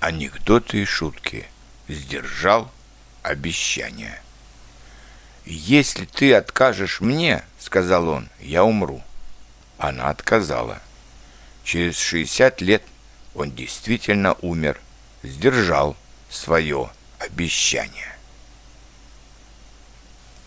Анекдоты и шутки. Сдержал обещание. «Если ты откажешь мне, — сказал он, — я умру». Она отказала. Через 60 лет он действительно умер, сдержал свое обещание.